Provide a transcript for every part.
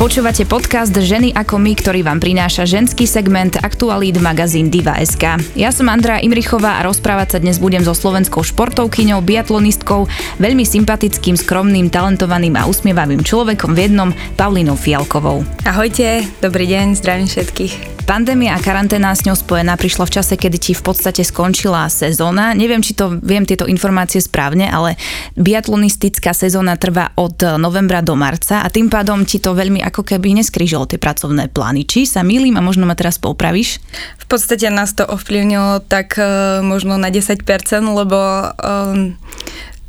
Počúvate podcast Ženy ako my, ktorý vám prináša ženský segment Aktualít magazín Diva.sk. Ja som Andrea Imrichová a rozprávať sa dnes budem so slovenskou športovkyňou, biatlonistkou, veľmi sympatickým, skromným, talentovaným a usmievavým človekom v jednom, Pavlinou Fialkovou. Ahojte, dobrý deň, zdravím všetkých. Pandémia a karanténa s ňou spojená prišla v čase, kedy ti v podstate skončila sezóna. Neviem, či to viem tieto informácie správne, ale biatlonistická sezóna trvá od novembra do marca a tým pádom ti to veľmi ako keby neskrížilo tie pracovné plány. Či sa milím a možno ma teraz popravíš? V podstate nás to ovplyvnilo tak uh, možno na 10%, lebo um,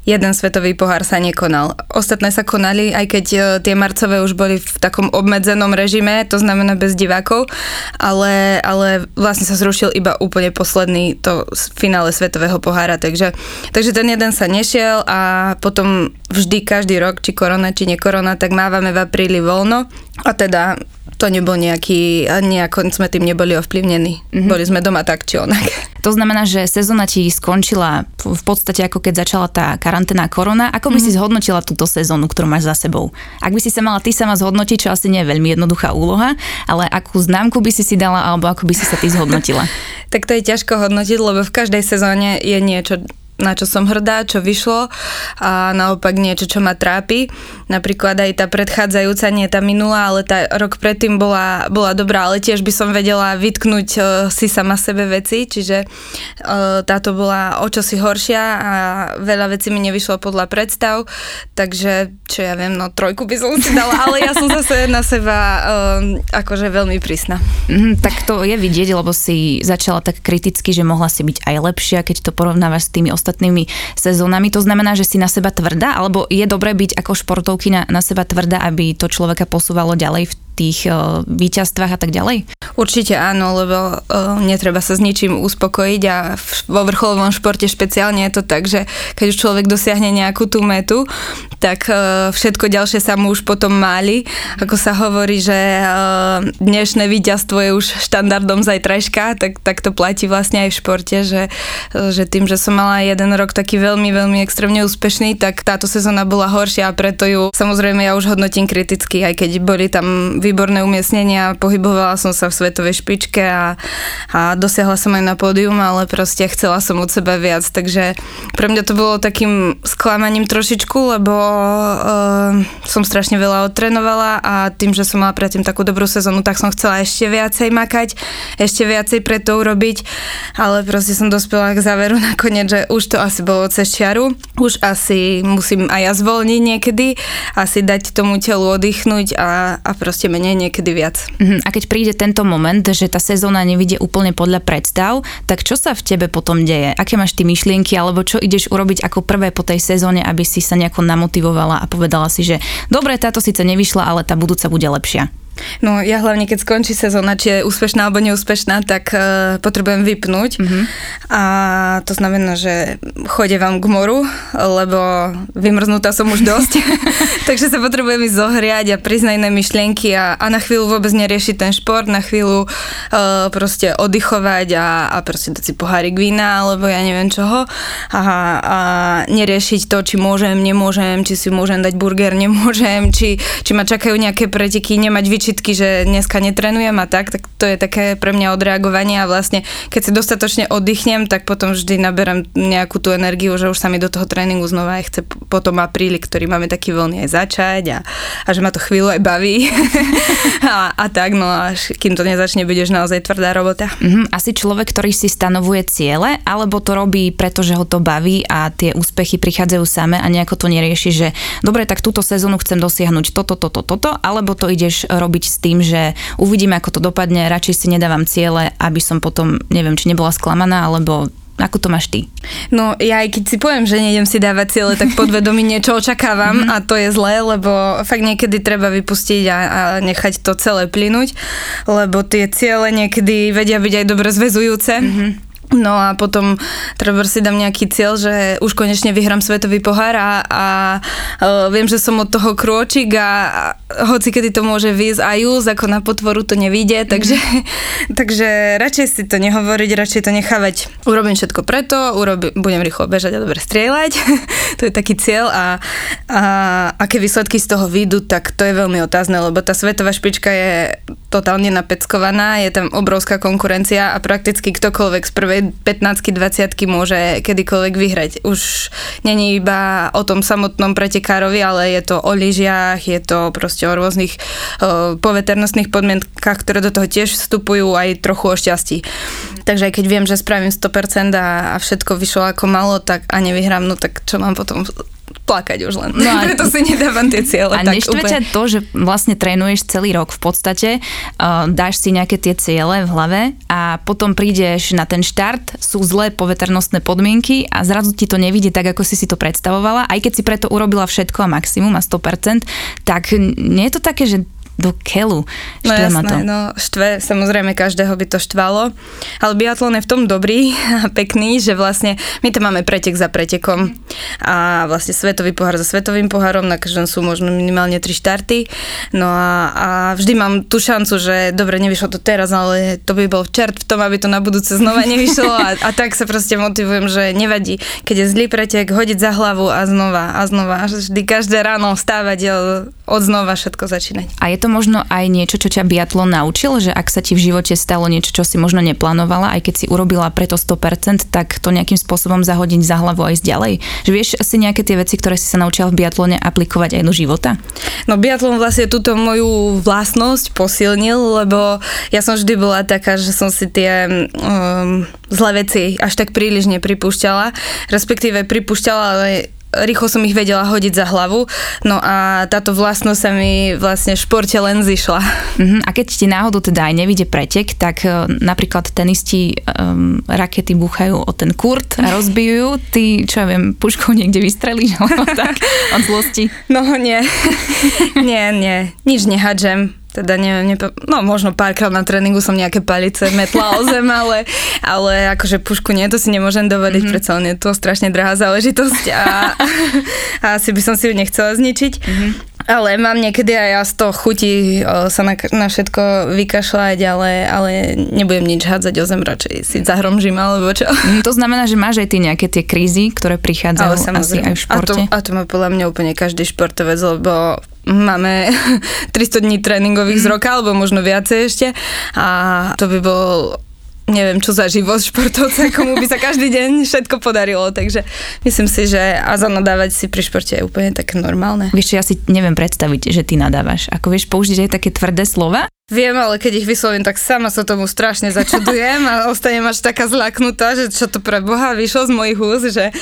jeden svetový pohár sa nekonal. Ostatné sa konali, aj keď e, tie marcové už boli v takom obmedzenom režime, to znamená bez divákov, ale, ale vlastne sa zrušil iba úplne posledný to finále svetového pohára, takže, takže ten jeden sa nešiel a potom vždy každý rok, či korona, či nekorona, tak mávame v apríli voľno a teda to nebol nejaký, nejako sme tým neboli ovplyvnení. Mm-hmm. Boli sme doma tak či onak. To znamená, že sezóna ti skončila v podstate ako keď začala tá karanténa korona. Ako by mm-hmm. si zhodnotila túto sezónu, ktorú máš za sebou? Ak by si sa mala ty sama zhodnotiť, čo asi nie je veľmi jednoduchá úloha, ale akú známku by si si dala alebo ako by si sa ty zhodnotila? tak to je ťažko hodnotiť, lebo v každej sezóne je niečo, na čo som hrdá, čo vyšlo a naopak niečo, čo ma trápi. Napríklad aj tá predchádzajúca, nie tá minulá, ale tá rok predtým bola, bola dobrá, ale tiež by som vedela vytknúť uh, si sama sebe veci, čiže uh, táto bola o čosi horšia a veľa vecí mi nevyšlo podľa predstav, takže čo ja viem, no trojku by som si dala, ale ja som zase na seba um, akože veľmi prísna. Mm, tak to je vidieť, lebo si začala tak kriticky, že mohla si byť aj lepšia, keď to porovnávaš s tými ostatnými ostatnými sezónami. To znamená, že si na seba tvrdá, alebo je dobré byť ako športovky na, na seba tvrdá, aby to človeka posúvalo ďalej v tých uh, víťazstvách a tak ďalej? Určite áno, lebo uh, netreba sa s ničím uspokojiť a v, vo vrcholovom športe špeciálne je to tak, že keď už človek dosiahne nejakú tú metu, tak uh, všetko ďalšie sa mu už potom máli. Ako sa hovorí, že uh, dnešné víťazstvo je už štandardom zajtrajška, tak, tak to platí vlastne aj v športe, že, že tým, že som mala jeden rok taký veľmi, veľmi extrémne úspešný, tak táto sezóna bola horšia a preto ju samozrejme ja už hodnotím kriticky, aj keď boli tam výborné umiestnenia, pohybovala som sa v svetovej špičke a, a dosiahla som aj na pódium, ale proste chcela som od seba viac, takže pre mňa to bolo takým sklamaním trošičku, lebo uh, som strašne veľa odtrenovala a tým, že som mala predtým takú dobrú sezónu, tak som chcela ešte viacej makať, ešte viacej pre to urobiť, ale proste som dospela k záveru nakoniec, že už to asi bolo cez čiaru, už asi musím aj ja zvolniť niekedy, asi dať tomu telu oddychnúť a, a proste menej, niekedy viac. Uh-huh. A keď príde tento moment, že tá sezóna nevidie úplne podľa predstav, tak čo sa v tebe potom deje? Aké máš ty myšlienky, alebo čo ideš urobiť ako prvé po tej sezóne, aby si sa nejako namotivovala a povedala si, že dobre, táto síce nevyšla, ale tá budúca bude lepšia? No ja hlavne, keď skončí sezóna, či je úspešná alebo neúspešná, tak uh, potrebujem vypnúť. Mm-hmm. A to znamená, že chodím vám k moru, lebo vymrznutá som už dosť. Takže sa potrebujem ísť zohriať a na iné myšlienky a, a na chvíľu vôbec neriešiť ten šport, na chvíľu uh, proste oddychovať a, a proste dať si pohárik vína alebo ja neviem čoho. A, a neriešiť to, či môžem, nemôžem, či si môžem dať burger, nemôžem, či, či ma čakajú nejaké preteky, nemať vyč výčitky, že dneska netrenujem a tak, tak to je také pre mňa odreagovanie a vlastne keď si dostatočne oddychnem, tak potom vždy naberám nejakú tú energiu, že už sa mi do toho tréningu znova aj chce potom apríli, ktorý máme taký voľný aj začať a, a že ma to chvíľu aj baví a, a tak, no až kým to nezačne, budeš naozaj tvrdá robota. Mm-hmm. Asi človek, ktorý si stanovuje ciele, alebo to robí, pretože ho to baví a tie úspechy prichádzajú same a nejako to nerieši, že dobre, tak túto sezónu chcem dosiahnuť toto, toto, toto, alebo to ideš robiť robiť s tým, že uvidíme, ako to dopadne, radšej si nedávam ciele, aby som potom, neviem, či nebola sklamaná, alebo ako to máš ty? No ja aj keď si poviem, že nejdem si dávať ciele, tak podvedomí niečo očakávam mm-hmm. a to je zlé, lebo fakt niekedy treba vypustiť a, a nechať to celé plynúť, lebo tie ciele niekedy vedia byť aj dobre zväzujúce. Mm-hmm No a potom treba si dám nejaký cieľ, že už konečne vyhrám svetový pohár a, a uh, viem, že som od toho krôčik a, a hoci kedy to môže výjsť aj už, ako na potvoru to nevíde, mm-hmm. takže, takže radšej si to nehovoriť, radšej to nechávať. Urobím všetko preto, urobím, budem rýchlo bežať a dobre strieľať, to je taký cieľ a, a aké výsledky z toho výjdu, tak to je veľmi otázne, lebo tá svetová špička je totálne napeckovaná, je tam obrovská konkurencia a prakticky ktokoľvek z prvej 15 20 môže kedykoľvek vyhrať. Už není iba o tom samotnom pretekárovi, ale je to o lyžiach, je to proste o rôznych uh, poveternostných podmienkach, ktoré do toho tiež vstupujú, aj trochu o šťastí. Takže aj keď viem, že spravím 100% a, a všetko vyšlo ako malo, tak a nevyhrám, no tak čo mám potom plakať už len. No a, Preto si nedávam tie cieľe. A neštve ťa to, že vlastne trénuješ celý rok v podstate, uh, dáš si nejaké tie ciele v hlave a potom prídeš na ten štart, sú zlé poveternostné podmienky a zrazu ti to nevidie tak, ako si si to predstavovala, aj keď si preto urobila všetko a maximum a 100%, tak nie je to také, že do keľu. No jasné, to. no štve, samozrejme každého by to štvalo, ale biatlon je v tom dobrý a pekný, že vlastne my to máme pretek za pretekom a vlastne svetový pohár za svetovým pohárom, na každom sú možno minimálne tri štarty, no a, a vždy mám tú šancu, že dobre, nevyšlo to teraz, ale to by bol čert v tom, aby to na budúce znova nevyšlo a, a tak sa proste motivujem, že nevadí, keď je zlý pretek, hodiť za hlavu a znova a znova, vždy každé ráno vstávať od znova všetko začínať. A je to možno aj niečo, čo ťa biatlon naučil, že ak sa ti v živote stalo niečo, čo si možno neplánovala, aj keď si urobila preto 100%, tak to nejakým spôsobom zahodiť za hlavu aj ďalej. Že vieš si nejaké tie veci, ktoré si sa naučila v biatlone aplikovať aj do života? No biatlon vlastne túto moju vlastnosť posilnil, lebo ja som vždy bola taká, že som si tie um, zlé veci až tak príliš nepripúšťala, respektíve pripúšťala, ale rýchlo som ich vedela hodiť za hlavu, no a táto vlastnosť sa mi vlastne v športe len zišla. Uh-huh. A keď ti náhodou teda aj nevidie pretek, tak uh, napríklad tenisti um, rakety búchajú o ten kurt a rozbijú, ty, čo ja viem, puškou niekde vystrelíš, alebo tak, od zlosti. No nie, nie, nie, nič nehadžem teda neviem, nepo... no možno párkrát na tréningu som nejaké palice metla o zem, ale, ale akože pušku nie, to si nemôžem dovoliť, mm-hmm. predsa len je to strašne drahá záležitosť a, a asi by som si ju nechcela zničiť. Mm-hmm. Ale mám niekedy aj ja z toho chutí sa na, na všetko vykašľať, ale, ale nebudem nič hádzať o zem, radšej si zahromžím alebo čo. Mm, to znamená, že máš aj ty nejaké tie krízy, ktoré prichádzajú asi aj v športe? A to, a to má podľa mňa úplne každý športovec, lebo máme 300 dní tréningových mm. z roka, alebo možno viacej ešte a to by bol neviem, čo za život športovca, komu by sa každý deň všetko podarilo, takže myslím si, že a zanadávať si pri športe je úplne také normálne. Vieš, ja si neviem predstaviť, že ty nadávaš. Ako vieš použiť aj také tvrdé slova? Viem, ale keď ich vyslovím, tak sama sa tomu strašne začudujem a ostanem až taká zlaknutá, že čo to pre Boha vyšlo z mojich úst, že,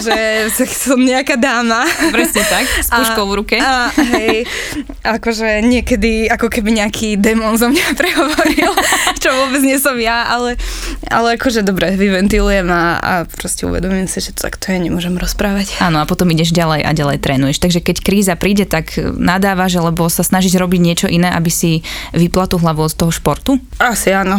že som nejaká dáma. Presne tak, s puškou v ruke. A, hej, akože niekedy ako keby nejaký démon zo mňa prehovoril, čo vôbec nie som ja, ale, ale akože dobre, vyventilujem a, a proste uvedomím si, že tak to ja nemôžem rozprávať. Áno, a potom ideš ďalej a ďalej trénuješ. Takže keď kríza príde, tak nadávaš, alebo sa snažíš robiť niečo iné, aby si vy vyplatú hlavu od toho športu? Asi áno.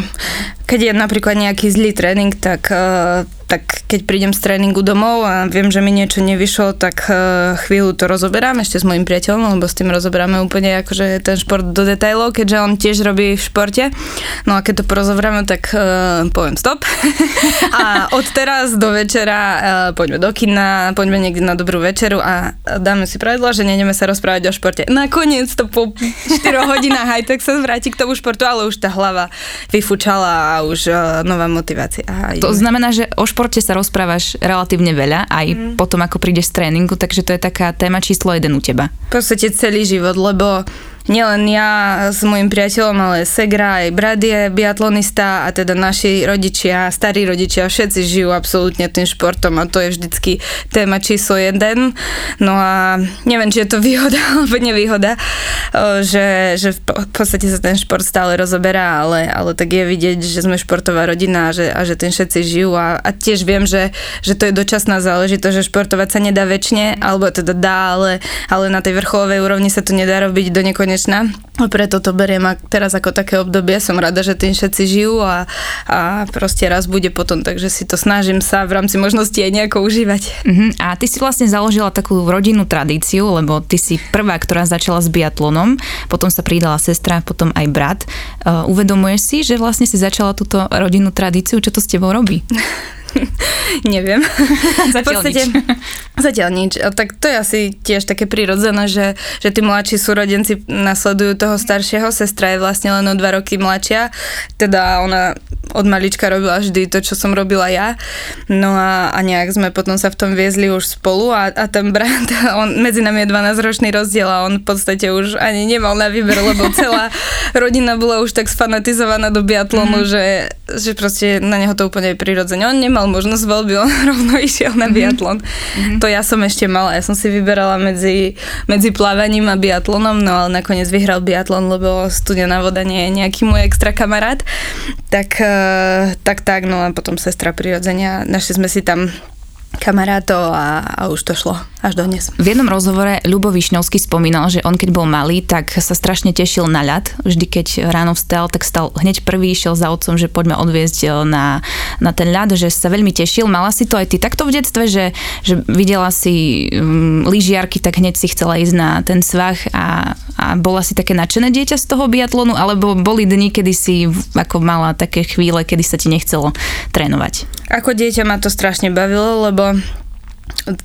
Keď je napríklad nejaký zlý tréning, tak uh, tak keď prídem z tréningu domov a viem, že mi niečo nevyšlo, tak uh, chvíľu to rozoberám ešte s mojim priateľom, lebo s tým rozoberáme úplne akože ten šport do detailov, keďže on tiež robí v športe. No a keď to porozoberáme, tak uh, poviem stop. a od teraz do večera poďme do kina, poďme niekde na dobrú večeru a dáme si pravidla, že nejdeme sa rozprávať o športe. Nakoniec to po 4 hodinách aj tak sa vráti k tomu športu, ale už tá hlava vyfúčala a už uh, nová motivácia. A to znamená, že o športe sa rozprávaš relatívne veľa, aj mm. potom ako prídeš z tréningu, takže to je taká téma číslo jeden u teba. V podstate celý život, lebo nielen ja s môjim priateľom, ale Segra, aj brat je biatlonista a teda naši rodičia, starí rodičia, všetci žijú absolútne tým športom a to je vždycky téma číslo jeden. No a neviem, či je to výhoda alebo nevýhoda, že, že v podstate sa ten šport stále rozoberá, ale, ale tak je vidieť, že sme športová rodina a že, a že tým všetci žijú a, a tiež viem, že, že to je dočasná záležitosť, že športovať sa nedá väčšine, alebo teda dá, ale, ale na tej vrcholovej úrovni sa to nedá robiť do nekonečna nekonečná. Preto to beriem teraz ako také obdobie. Som rada, že tým všetci žijú a, a proste raz bude potom, takže si to snažím sa v rámci možnosti aj nejako užívať. Uh-huh. A ty si vlastne založila takú rodinnú tradíciu, lebo ty si prvá, ktorá začala s biatlonom, potom sa pridala sestra, potom aj brat. Uh, uvedomuješ si, že vlastne si začala túto rodinnú tradíciu, čo to s tebou robí? Neviem. Zatiaľ v podstate, nič. Zatiaľ nič. A tak to je asi tiež také prirodzené, že, že tí mladší súrodenci nasledujú toho staršieho. Sestra je vlastne len o dva roky mladšia. Teda ona od malička robila vždy to, čo som robila ja. No a, a nejak sme potom sa v tom viezli už spolu a, a ten brat, on, medzi nami je 12-ročný rozdiel a on v podstate už ani nemal na výber, lebo celá rodina bola už tak sfanatizovaná do biatlonu, mm-hmm. že, že proste na neho to úplne je prirodzene. On nemal možnosť voľby, on rovno išiel na mhm. biatlon. Mm-hmm. To ja som ešte mala, ja som si vyberala medzi, medzi plávaním a biatlonom, no ale nakoniec vyhral biatlon, lebo studená voda nie je nejaký môj extra kamarát. Tak tak, tak, no a potom sestra prirodzenia. Našli sme si tam kamarátov a, a už to šlo až do dnes. V jednom rozhovore Ľubo Višňovský spomínal, že on keď bol malý, tak sa strašne tešil na ľad. Vždy keď ráno vstal, tak stal hneď prvý, išiel za otcom, že poďme odviezť e, na, na ten ľad, že sa veľmi tešil. Mala si to aj ty takto v detstve, že, že videla si um, lyžiarky, tak hneď si chcela ísť na ten svah a, a bola si také nadšené dieťa z toho biatlonu, alebo boli dni, kedy si ako mala také chvíle, kedy sa ti nechcelo trénovať? Ako dieťa ma to strašne bavilo, lebo чтобы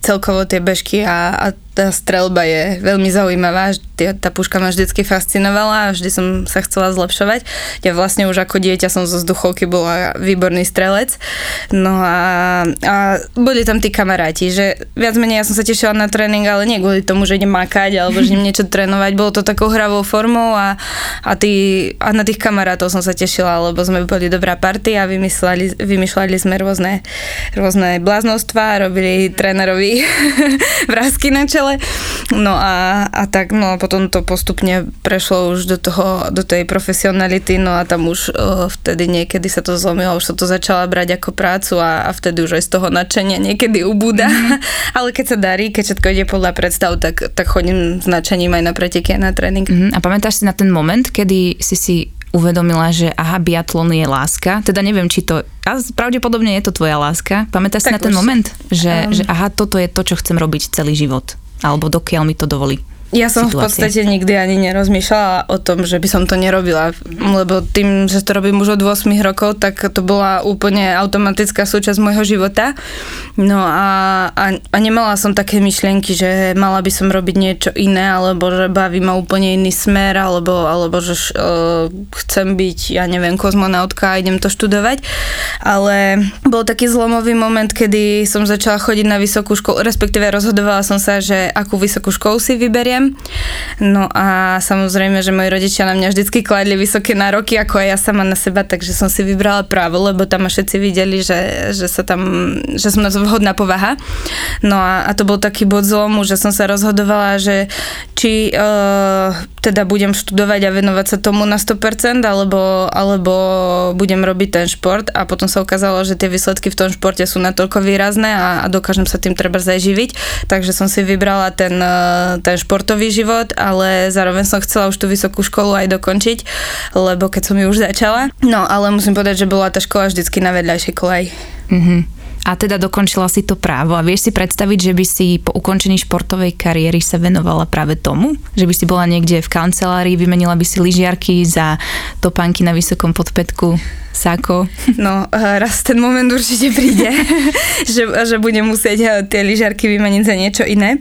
celkovo tie bežky a, a tá strelba je veľmi zaujímavá, tá puška ma vždycky fascinovala a vždy som sa chcela zlepšovať. Ja vlastne už ako dieťa som zo vzduchovky bola výborný strelec. No a, a boli tam tí kamaráti, že viac menej ja som sa tešila na tréning, ale nie kvôli tomu, že idem makať alebo že idem niečo trénovať. Bolo to takou hravou formou a, a, tí, a na tých kamarátov som sa tešila, lebo sme boli dobrá party a vymysleli, vymýšľali sme rôzne, rôzne bláznostva, robili trénerovi vrázky na čele. No a, a tak, no a potom to postupne prešlo už do toho, do tej profesionality, no a tam už uh, vtedy niekedy sa to zlomilo, už sa to začala brať ako prácu a, a vtedy už aj z toho nadšenia niekedy ubúda. Mm-hmm. Ale keď sa darí, keď všetko ide podľa predstav, tak, tak chodím s nadšením aj na preteky a na tréning. Mm-hmm. A pamätáš si na ten moment, kedy si si uvedomila, že aha, biatlon je láska. Teda neviem, či to... A pravdepodobne je to tvoja láska. Pamätáš si na ten moment, že, um, že aha, toto je to, čo chcem robiť celý život? alebo dokiaľ mi to dovolí. Ja som situácie. v podstate nikdy ani nerozmýšľala o tom, že by som to nerobila, lebo tým, že to robím už od 8 rokov, tak to bola úplne automatická súčasť môjho života. No a, a, a nemala som také myšlienky, že mala by som robiť niečo iné, alebo že baví ma úplne iný smer, alebo, alebo že uh, chcem byť, ja neviem, kozmonautka a idem to študovať. Ale bol taký zlomový moment, kedy som začala chodiť na vysokú školu, respektíve rozhodovala som sa, že akú vysokú školu si vyberiem beriem. No a samozrejme, že moji rodičia na mňa vždycky kladli vysoké nároky, ako aj ja sama na seba, takže som si vybrala právo, lebo tam ma všetci videli, že, že, sa tam, že som na to vhodná povaha. No a, a to bol taký bod zlomu, že som sa rozhodovala, že či uh, teda budem študovať a venovať sa tomu na 100%, alebo, alebo budem robiť ten šport a potom sa ukázalo, že tie výsledky v tom športe sú natoľko výrazné a, a dokážem sa tým treba zaživiť, takže som si vybrala ten, uh, ten šport športový život, ale zároveň som chcela už tú vysokú školu aj dokončiť, lebo keď som ju už začala. No ale musím povedať, že bola tá škola vždycky na vedľajšej kolej. Mm-hmm. A teda dokončila si to právo. A vieš si predstaviť, že by si po ukončení športovej kariéry sa venovala práve tomu? Že by si bola niekde v kancelárii, vymenila by si lyžiarky za topánky na vysokom podpetku? Sako. No, eh, raz ten moment určite príde, že, že budem musieť eh, tie lyžiarky vymeniť za niečo iné.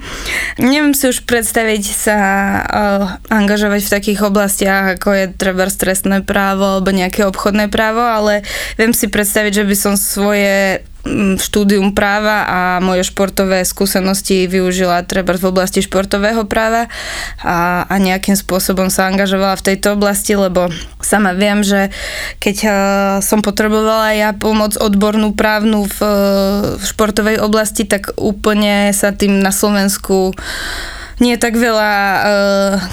Neviem si už predstaviť sa uh, angažovať v takých oblastiach, ako je treba stresné právo alebo nejaké obchodné právo, ale viem si predstaviť, že by som svoje štúdium práva a moje športové skúsenosti využila treba v oblasti športového práva a, a nejakým spôsobom sa angažovala v tejto oblasti, lebo sama viem, že keď uh, som potrebovala ja pomoc odbornú právnu v, v športovej oblasti, tak úplne sa tým na Slovensku nie tak veľa uh,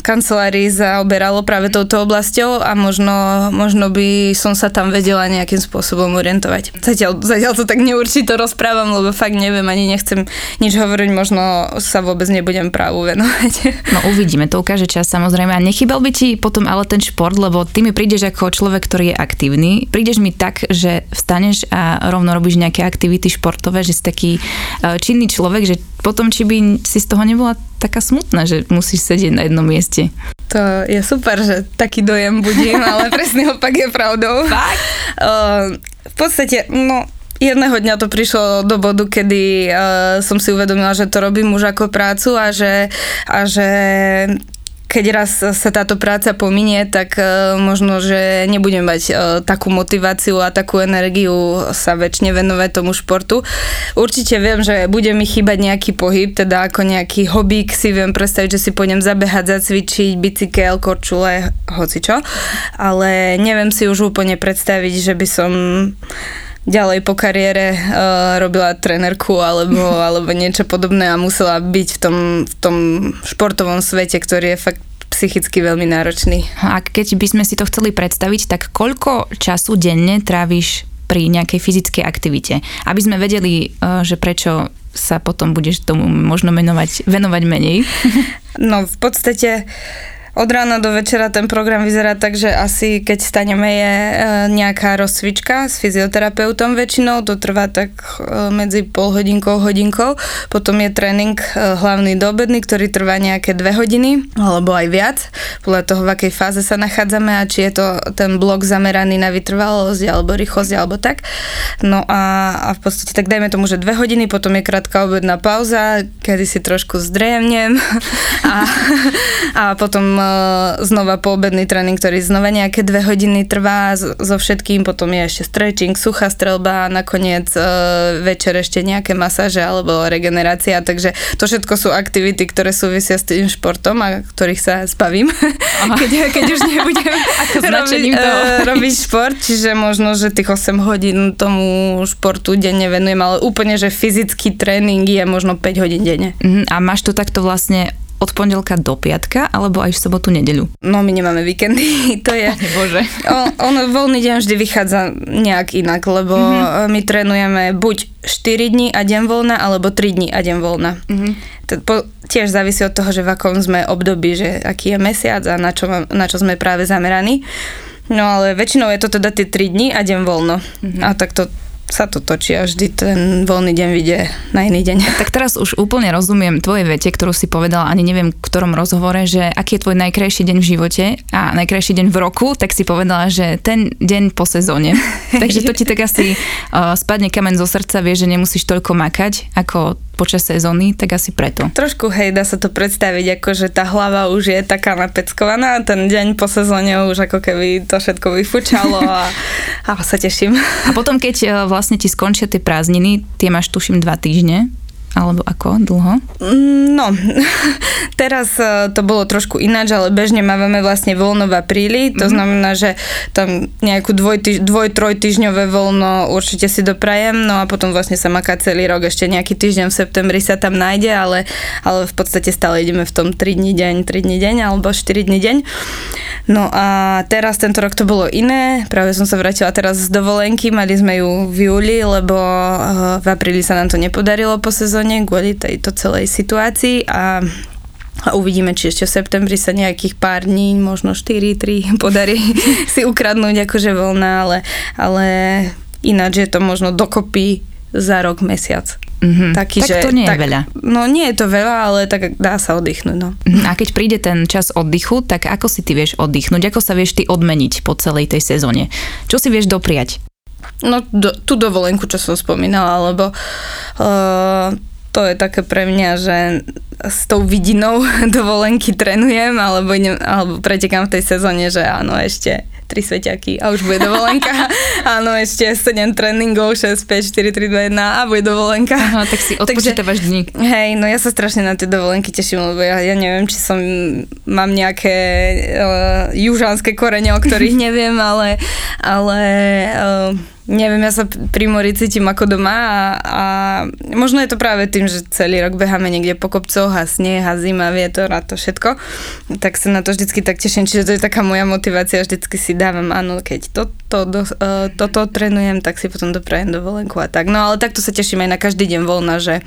kancelárií zaoberalo práve touto oblasťou a možno, možno by som sa tam vedela nejakým spôsobom orientovať. Zatiaľ, zatiaľ to tak neurčito rozprávam, lebo fakt neviem, ani nechcem nič hovoriť, možno sa vôbec nebudem právu venovať. No uvidíme, to ukáže čas samozrejme. A nechybal by ti potom ale ten šport, lebo ty mi prídeš ako človek, ktorý je aktívny. Prídeš mi tak, že vstaneš a rovno robíš nejaké aktivity športové, že si taký e, činný človek, že potom či by si z toho nebola taká smutná, že musíš sedieť na jednom mieste. To je super, že taký dojem budím, ale presne opak je pravdou. Fakt? Uh, v podstate, no, jedného dňa to prišlo do bodu, kedy uh, som si uvedomila, že to robím už ako prácu a že, a že keď raz sa táto práca pominie, tak uh, možno, že nebudem mať uh, takú motiváciu a takú energiu sa väčšine venovať tomu športu. Určite viem, že bude mi chýbať nejaký pohyb, teda ako nejaký hobík si viem predstaviť, že si pôjdem zabehať, zacvičiť, bicykel, korčule, hocičo, ale neviem si už úplne predstaviť, že by som ďalej po kariére uh, robila trenerku alebo, alebo niečo podobné a musela byť v tom, v tom športovom svete, ktorý je fakt psychicky veľmi náročný. A keď by sme si to chceli predstaviť, tak koľko času denne tráviš pri nejakej fyzickej aktivite? Aby sme vedeli, uh, že prečo sa potom budeš tomu možno menovať, venovať menej. No v podstate od rána do večera ten program vyzerá tak, že asi keď staneme je e, nejaká rozcvička s fyzioterapeutom väčšinou, to trvá tak e, medzi pol hodinkou, hodinkou. Potom je tréning e, hlavný doobedný, ktorý trvá nejaké dve hodiny, alebo aj viac, podľa toho, v akej fáze sa nachádzame a či je to ten blok zameraný na vytrvalosť alebo rýchlosť alebo tak. No a, a v podstate tak dajme tomu, že dve hodiny, potom je krátka obedná pauza, kedy si trošku zdrejemnem a, a potom znova poobedný tréning, ktorý znova nejaké dve hodiny trvá so všetkým, potom je ešte stretching, suchá strelba a nakoniec uh, večer ešte nejaké masáže alebo regenerácia, takže to všetko sú aktivity, ktoré súvisia s tým športom a ktorých sa spavím, keď, keď už nebudem robiť, uh, robiť šport, čiže možno, že tých 8 hodín tomu športu denne venujem, ale úplne, že fyzický tréning je možno 5 hodín denne. Uh-huh. A máš to takto vlastne od pondelka do piatka, alebo aj v sobotu, nedeľu? No my nemáme víkendy, to je... Bože. On, on voľný deň vždy vychádza nejak inak, lebo mm-hmm. my trénujeme buď 4 dní a deň voľna, alebo 3 dní a deň voľna. Mm-hmm. To, po, tiež závisí od toho, že v akom sme období, že aký je mesiac a na čo, na čo sme práve zameraní. No ale väčšinou je to teda tie 3 dní a deň voľno. Mm-hmm. A tak to sa to točí a vždy ten voľný deň vyjde na iný deň. Tak teraz už úplne rozumiem tvojej vete, ktorú si povedala, ani neviem v ktorom rozhovore, že aký je tvoj najkrajší deň v živote a najkrajší deň v roku, tak si povedala, že ten deň po sezóne. Takže to ti tak asi uh, spadne kamen zo srdca, vieš, že nemusíš toľko makať, ako počas sezóny, tak asi preto. Trošku hej, dá sa to predstaviť, ako že tá hlava už je taká napeckovaná a ten deň po sezóne už ako keby to všetko vyfučalo a, a sa teším. A potom, keď e, vlastne ti skončia tie prázdniny, tie máš tuším dva týždne, alebo ako? Dlho? Mm, no, teraz e, to bolo trošku ináč, ale bežne máme vlastne voľno v apríli, to mm-hmm. znamená, že tam nejakú dvoj, týž, dvoj, troj týždňové voľno určite si doprajem, no a potom vlastne sa maká celý rok, ešte nejaký týždeň v septembri sa tam nájde, ale, ale v podstate stále ideme v tom 3 dní deň, 3 dní deň alebo 4 dní deň. No a teraz tento rok to bolo iné, práve som sa vrátila teraz z dovolenky, mali sme ju v júli, lebo e, v apríli sa nám to nepodarilo po sezóne sezóne kvôli tejto celej situácii a a uvidíme, či ešte v septembri sa nejakých pár dní, možno 4-3 podarí si ukradnúť akože voľná, ale, ale ináč je to možno dokopy za rok, mesiac. Mm-hmm. Taký, tak že, to nie je tak, veľa. No nie je to veľa, ale tak dá sa oddychnúť. No. Mm-hmm. A keď príde ten čas oddychu, tak ako si ty vieš oddychnúť? Ako sa vieš ty odmeniť po celej tej sezóne? Čo si vieš dopriať? No do, tú dovolenku, čo som spomínala, lebo uh, to je také pre mňa, že s tou vidinou dovolenky trénujem, alebo, idem, alebo pretekám v tej sezóne, že áno, ešte tri sveťaky a už bude dovolenka. áno, ešte 7 tréningov, 6, 5, 4, 3, 2, 1 a bude dovolenka. Aha, tak si odpočítavaš dní. Hej, no ja sa strašne na tie dovolenky teším, lebo ja, ja neviem, či som, mám nejaké uh, južanské korene, o ktorých neviem, ale, ale uh, neviem, ja sa pri mori cítim ako doma a, a možno je to práve tým, že celý rok beháme niekde po kopcoch a sneh a zima, vietor a to všetko, tak sa na to vždycky tak teším, čiže to je taká moja motivácia, vždycky si dávam, áno, keď to, to, do, uh, toto trénujem, tak si potom doprajem dovolenku a tak. No ale takto sa teším aj na každý deň voľna, že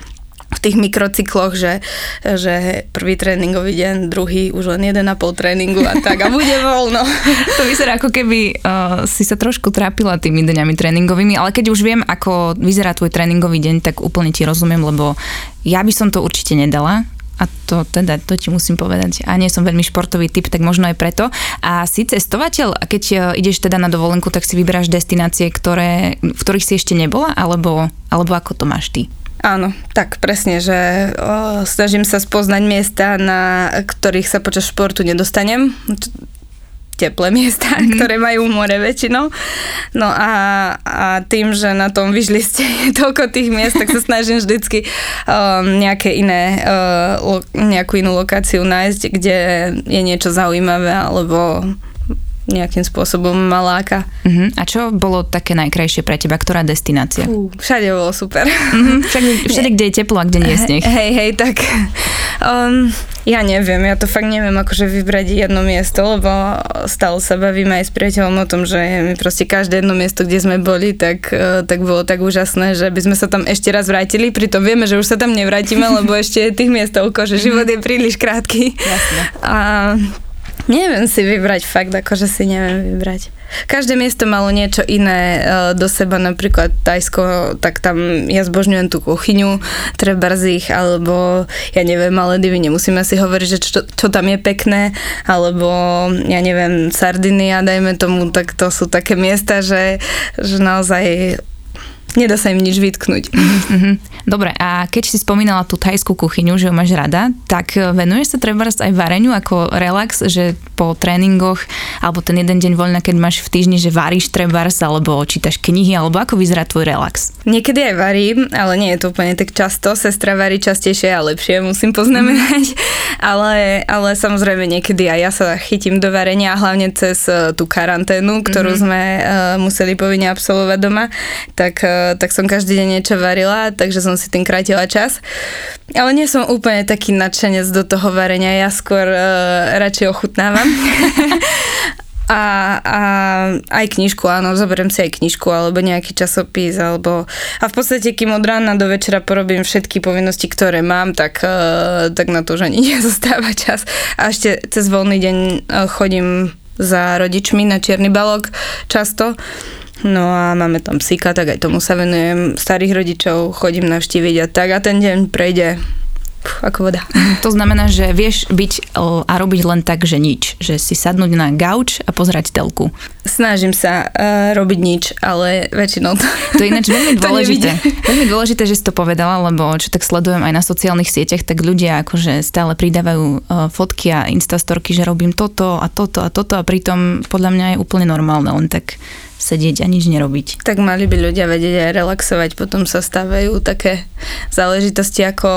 v tých mikrocykloch, že, že prvý tréningový deň, druhý už len jeden a pol tréningu a tak a bude voľno. To vyzerá ako keby uh, si sa trošku trápila tými dňami tréningovými, ale keď už viem, ako vyzerá tvoj tréningový deň, tak úplne ti rozumiem, lebo ja by som to určite nedala, a to teda, to ti musím povedať. A nie som veľmi športový typ, tak možno aj preto. A si cestovateľ, a keď e, ideš teda na dovolenku, tak si vyberáš destinácie, ktoré, v ktorých si ešte nebola, alebo, alebo ako to máš ty? Áno, tak presne, že o, snažím sa spoznať miesta, na ktorých sa počas športu nedostanem teplé miesta, mm-hmm. ktoré majú more väčšinou. No a, a tým, že na tom vyžliste je toľko tých miest, tak sa snažím vždycky um, nejaké iné, uh, lo, nejakú inú lokáciu nájsť, kde je niečo zaujímavé alebo nejakým spôsobom maláka. Uh-huh. A čo bolo také najkrajšie pre teba? Ktorá destinácia? Uh, všade bolo super. Uh-huh. Všade, všade, kde je teplo a kde nie je sneh. Hej, hej, tak um, ja neviem, ja to fakt neviem akože vybrať jedno miesto, lebo stále sa bavíme aj s priateľom o tom, že my proste každé jedno miesto, kde sme boli, tak, uh, tak bolo tak úžasné, že by sme sa tam ešte raz vrátili, pritom vieme, že už sa tam nevrátime, lebo ešte tých miest toľko, že život je príliš krátky. Jasne. A Neviem si vybrať fakt, akože si neviem vybrať. Každé miesto malo niečo iné e, do seba, napríklad Tajsko, tak tam ja zbožňujem tú kuchyňu, Trebarzich, alebo ja neviem, divy, nemusíme si hovoriť, že čo, čo tam je pekné, alebo ja neviem, Sardinia, dajme tomu, tak to sú také miesta, že, že naozaj nedá sa im nič vytknúť. Mm-hmm. Dobre, a keď si spomínala tú thajskú kuchyňu, že ju máš rada, tak e, venuješ sa treba aj vareniu ako relax, že po tréningoch, alebo ten jeden deň voľna, keď máš v týždni, že varíš trebárs, alebo čítaš knihy, alebo ako vyzerá tvoj relax? Niekedy aj varím, ale nie je to úplne tak často. Sestra varí častejšie a lepšie, musím poznamenať. Mm. ale, ale samozrejme niekedy aj ja sa chytím do varenia, hlavne cez e, tú karanténu, ktorú mm-hmm. sme uh, museli povinne absolvovať doma, tak uh, tak som každý deň niečo varila, takže som si tým krátila čas. Ale nie som úplne taký nadšenec do toho varenia, ja skôr uh, radšej ochutnávam. a, a aj knižku, áno, zoberiem si aj knižku alebo nejaký časopis, alebo a v podstate, kým od rána do večera porobím všetky povinnosti, ktoré mám, tak, uh, tak na to už ani nezostáva čas. A ešte cez voľný deň uh, chodím za rodičmi na čierny balok často No a máme tam psíka, tak aj tomu sa venujem. Starých rodičov chodím navštíviť a tak a ten deň prejde Puh, ako voda. To znamená, že vieš byť a robiť len tak, že nič. Že si sadnúť na gauč a pozerať telku. Snažím sa uh, robiť nič, ale väčšinou to To je ináč veľmi dôležité. veľmi dôležité, že si to povedala, lebo čo tak sledujem aj na sociálnych sieťach, tak ľudia akože stále pridávajú uh, fotky a instastorky, že robím toto a toto a toto a pritom podľa mňa je úplne normálne len tak sedieť a nič nerobiť. Tak mali by ľudia vedieť aj relaxovať, potom sa stávajú také záležitosti ako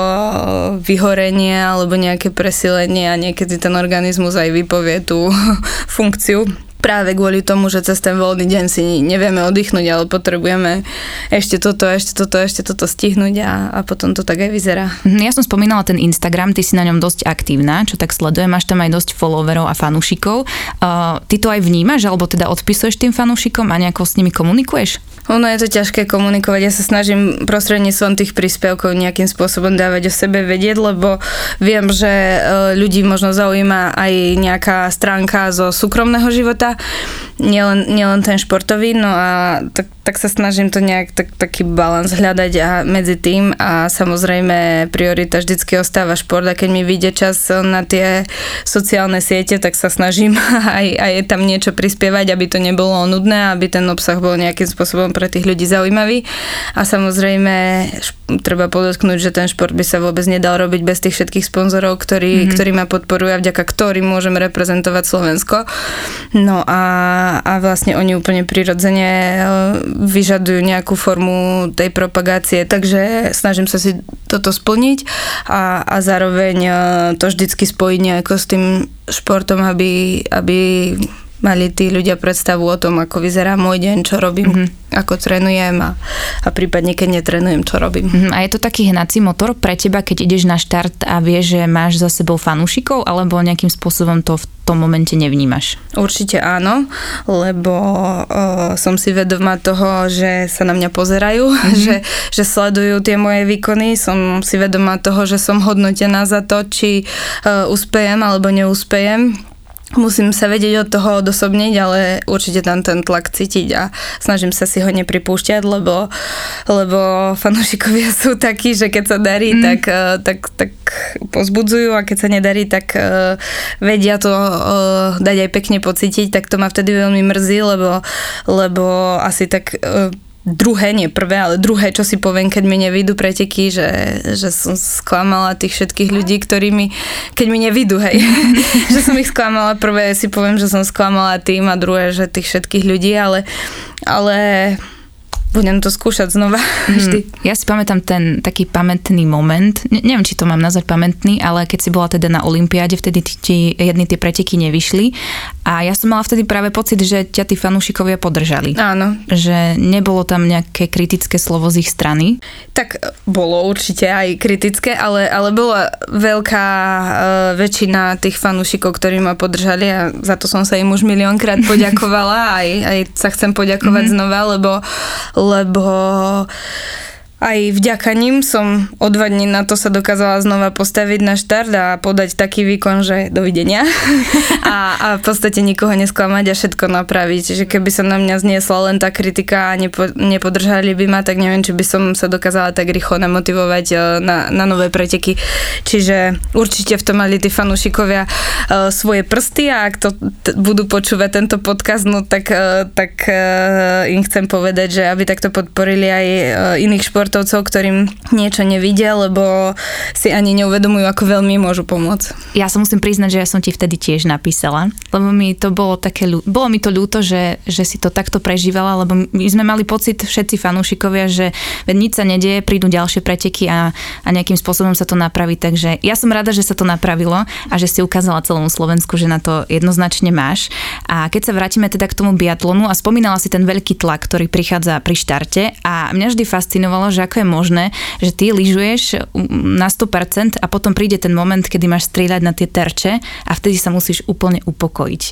vyhorenie alebo nejaké presilenie a niekedy ten organizmus aj vypovie tú funkciu práve kvôli tomu, že cez ten voľný deň si nevieme oddychnúť, ale potrebujeme ešte toto, ešte toto, ešte toto stihnúť a, a potom to tak aj vyzerá. Mhm, ja som spomínala ten Instagram, ty si na ňom dosť aktívna, čo tak sledujem, máš tam aj dosť followerov a fanúšikov. Uh, ty to aj vnímaš, alebo teda odpisuješ tým fanúšikom a nejako s nimi komunikuješ? Ono je to ťažké komunikovať. Ja sa snažím prostredníctvom tých príspevkov nejakým spôsobom dávať o sebe vedieť, lebo viem, že e, ľudí možno zaujíma aj nejaká stránka zo súkromného života, nielen, nielen ten športový, no a tak, tak sa snažím to nejak tak, taký balans hľadať a medzi tým a samozrejme priorita vždycky ostáva šport a keď mi vyjde čas na tie sociálne siete, tak sa snažím aj, aj tam niečo prispievať, aby to nebolo nudné, aby ten obsah bol nejakým spôsobom pre tých ľudí zaujímavý. A samozrejme treba podotknúť, že ten šport by sa vôbec nedal robiť bez tých všetkých sponzorov, ktorí, mm-hmm. ktorí ma podporujú a vďaka ktorým môžem reprezentovať Slovensko. No a, a vlastne oni úplne prirodzene e, vyžadujú nejakú formu tej propagácie, takže snažím sa si toto splniť a, a zároveň e, to vždycky spojiť nejako s tým športom, aby, aby mali tí ľudia predstavu o tom, ako vyzerá môj deň, čo robím, mm-hmm. ako trénujem a, a prípadne, keď netrénujem, čo robím. Mm-hmm. A je to taký hnací motor pre teba, keď ideš na štart a vieš, že máš za sebou fanúšikov, alebo nejakým spôsobom to v tom momente nevnímaš? Určite áno, lebo uh, som si vedomá toho, že sa na mňa pozerajú, mm-hmm. že, že sledujú tie moje výkony, som si vedomá toho, že som hodnotená za to, či uh, uspejem alebo neúspejem musím sa vedieť od toho odosobniť, ale určite tam ten tlak cítiť a snažím sa si ho nepripúšťať, lebo, lebo fanúšikovia sú takí, že keď sa darí, mm. tak, tak, tak pozbudzujú a keď sa nedarí, tak uh, vedia to uh, dať aj pekne pocítiť, tak to ma vtedy veľmi mrzí, lebo, lebo asi tak uh, druhé, nie prvé, ale druhé, čo si poviem, keď mi nevidú preteky, že, že som sklamala tých všetkých ľudí, ktorými, keď mi nevidú, hej, že som ich sklamala. Prvé si poviem, že som sklamala tým a druhé, že tých všetkých ľudí, ale, ale budem to skúšať znova mm, vždy. Ja si pamätám ten taký pamätný moment, ne, neviem, či to mám nazvať pamätný, ale keď si bola teda na Olympiáde, vtedy ti jedny tie preteky nevyšli a ja som mala vtedy práve pocit, že ťa tí fanúšikovia podržali. Áno. Že nebolo tam nejaké kritické slovo z ich strany. Tak bolo určite aj kritické, ale, ale bola veľká uh, väčšina tých fanúšikov, ktorí ma podržali a za to som sa im už miliónkrát poďakovala aj, aj sa chcem poďakovať mm-hmm. znova, lebo lebo aj vďaka ním som o dva dní na to sa dokázala znova postaviť na štart a podať taký výkon, že dovidenia a, a v podstate nikoho nesklamať a všetko napraviť. Že keby sa na mňa zniesla len tá kritika a nepo, nepodržali by ma, tak neviem, či by som sa dokázala tak rýchlo namotivovať e, na, na nové preteky. Čiže určite v tom mali tí fanúšikovia uh, svoje prsty a ak to t- budú počúvať tento podcast, no tak, uh, tak uh, im chcem povedať, že aby takto podporili aj uh, iných športov športovcov, ktorým niečo nevidia, lebo si ani neuvedomujú, ako veľmi môžu pomôcť. Ja sa musím priznať, že ja som ti vtedy tiež napísala, lebo mi to bolo také, bolo mi to ľúto, že, že si to takto prežívala, lebo my sme mali pocit všetci fanúšikovia, že nič sa nedieje, prídu ďalšie preteky a, a nejakým spôsobom sa to napraví. Takže ja som rada, že sa to napravilo a že si ukázala celému Slovensku, že na to jednoznačne máš. A keď sa vrátime teda k tomu biatlonu a spomínala si ten veľký tlak, ktorý prichádza pri štarte a mňa vždy fascinovalo, že že ako je možné, že ty lyžuješ na 100% a potom príde ten moment, kedy máš strieľať na tie terče a vtedy sa musíš úplne upokojiť.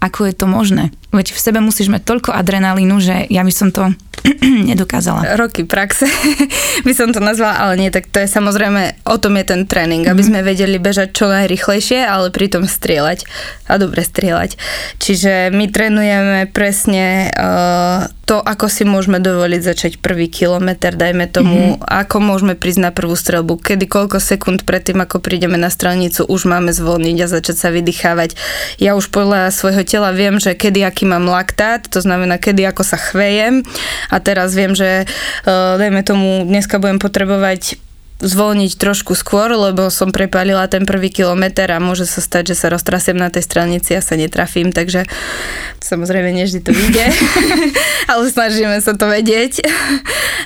Ako je to možné? Veď v sebe musíš mať toľko adrenalínu, že ja by som to nedokázala. Roky praxe by som to nazvala, ale nie, tak to je samozrejme, o tom je ten tréning, aby mhm. sme vedeli bežať čo najrychlejšie, ale pritom strieľať a dobre strieľať. Čiže my trénujeme presne uh, to, ako si môžeme dovoliť začať prvý kilometr, dajme tomu, mm-hmm. ako môžeme prísť na prvú strelbu, kedy koľko sekúnd predtým, ako prídeme na strelnicu, už máme zvolniť a začať sa vydýchávať. Ja už podľa svojho tela viem, že kedy aký mám laktát, to znamená, kedy ako sa chvejem a teraz viem, že uh, dajme tomu, dneska budem potrebovať zvolniť trošku skôr, lebo som prepálila ten prvý kilometr a môže sa stať, že sa roztrasiem na tej stranici a sa netrafím, takže samozrejme neždy to vyjde, ale snažíme sa to vedieť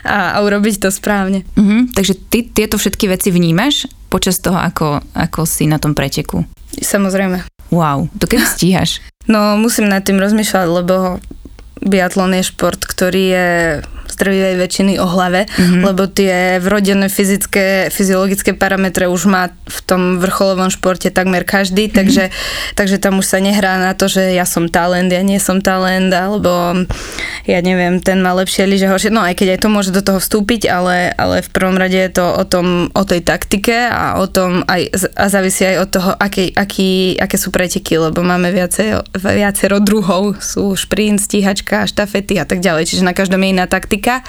a, a urobiť to správne. Uh-huh. takže ty tieto všetky veci vnímaš počas toho, ako, ako si na tom preteku? Samozrejme. Wow, to keď stíhaš? No musím nad tým rozmýšľať, lebo biatlon je šport, ktorý je drvivej väčšiny o hlave, mm-hmm. lebo tie vrodené fyzické, fyziologické parametre už má v tom vrcholovom športe takmer každý, mm-hmm. takže, takže tam už sa nehrá na to, že ja som talent, ja nie som talent, alebo ja neviem, ten má lepšie lyže, horšie. No aj keď aj to môže do toho vstúpiť, ale, ale v prvom rade je to o tom, o tej taktike a o tom aj, a závisí aj od toho, aký, aký, aké sú preteky, lebo máme viacej, viacero druhov, sú šprint, stíhačka, štafety a tak ďalej, čiže na každom je iná taktika taktika.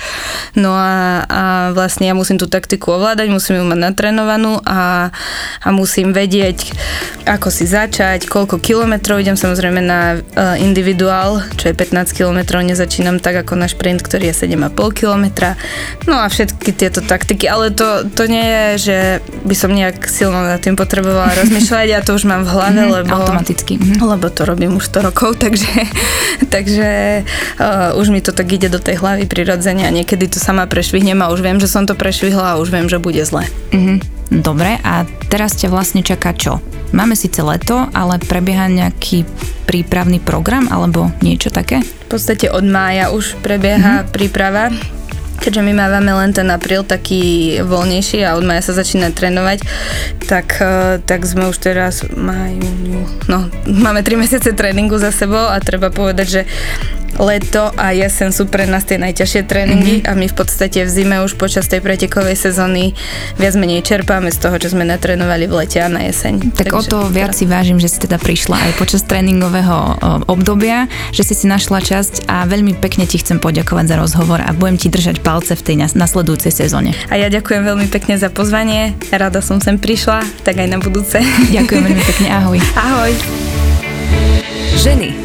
No a, a vlastne ja musím tú taktiku ovládať, musím ju mať natrénovanú a, a musím vedieť, ako si začať, koľko kilometrov idem samozrejme na uh, individuál, čo je 15 kilometrov, nezačínam tak ako na šprint, ktorý je 7,5 kilometra. No a všetky tieto taktiky, ale to, to nie je, že by som nejak silno nad tým potrebovala rozmýšľať, ja to už mám v hlave, mm, lebo, automaticky. Mm. lebo to robím už 100 rokov, takže, takže uh, už mi to tak ide do tej hlavy prirodzene a niekedy to sama prešvihnem a už viem, že som to prešvihla a už viem, že bude zle. Mm-hmm. Dobre, a teraz ťa vlastne čaká čo? Máme síce leto, ale prebieha nejaký prípravný program alebo niečo také? V podstate od mája už prebieha mm-hmm. príprava keďže my máme len ten apríl taký voľnejší a od maja sa začína trénovať, tak, eh, tak sme už teraz maj, no, máme 3 mesiace tréningu za sebou a treba povedať, že leto a jesen sú pre nás tie najťažšie tréningy mm-hmm. a my v podstate v zime už počas tej pretekovej sezóny viac menej čerpáme z toho, čo sme natrénovali v lete a na jeseň. Tak Takže, o to viac si vážim, že si teda prišla aj počas tréningového obdobia, že si si našla časť a veľmi pekne ti chcem poďakovať za rozhovor a budem ti držať palce v tej nasledujúcej sezóne. A ja ďakujem veľmi pekne za pozvanie, rada som sem prišla, tak aj na budúce. Ďakujem veľmi pekne, ahoj. Ahoj. Ženy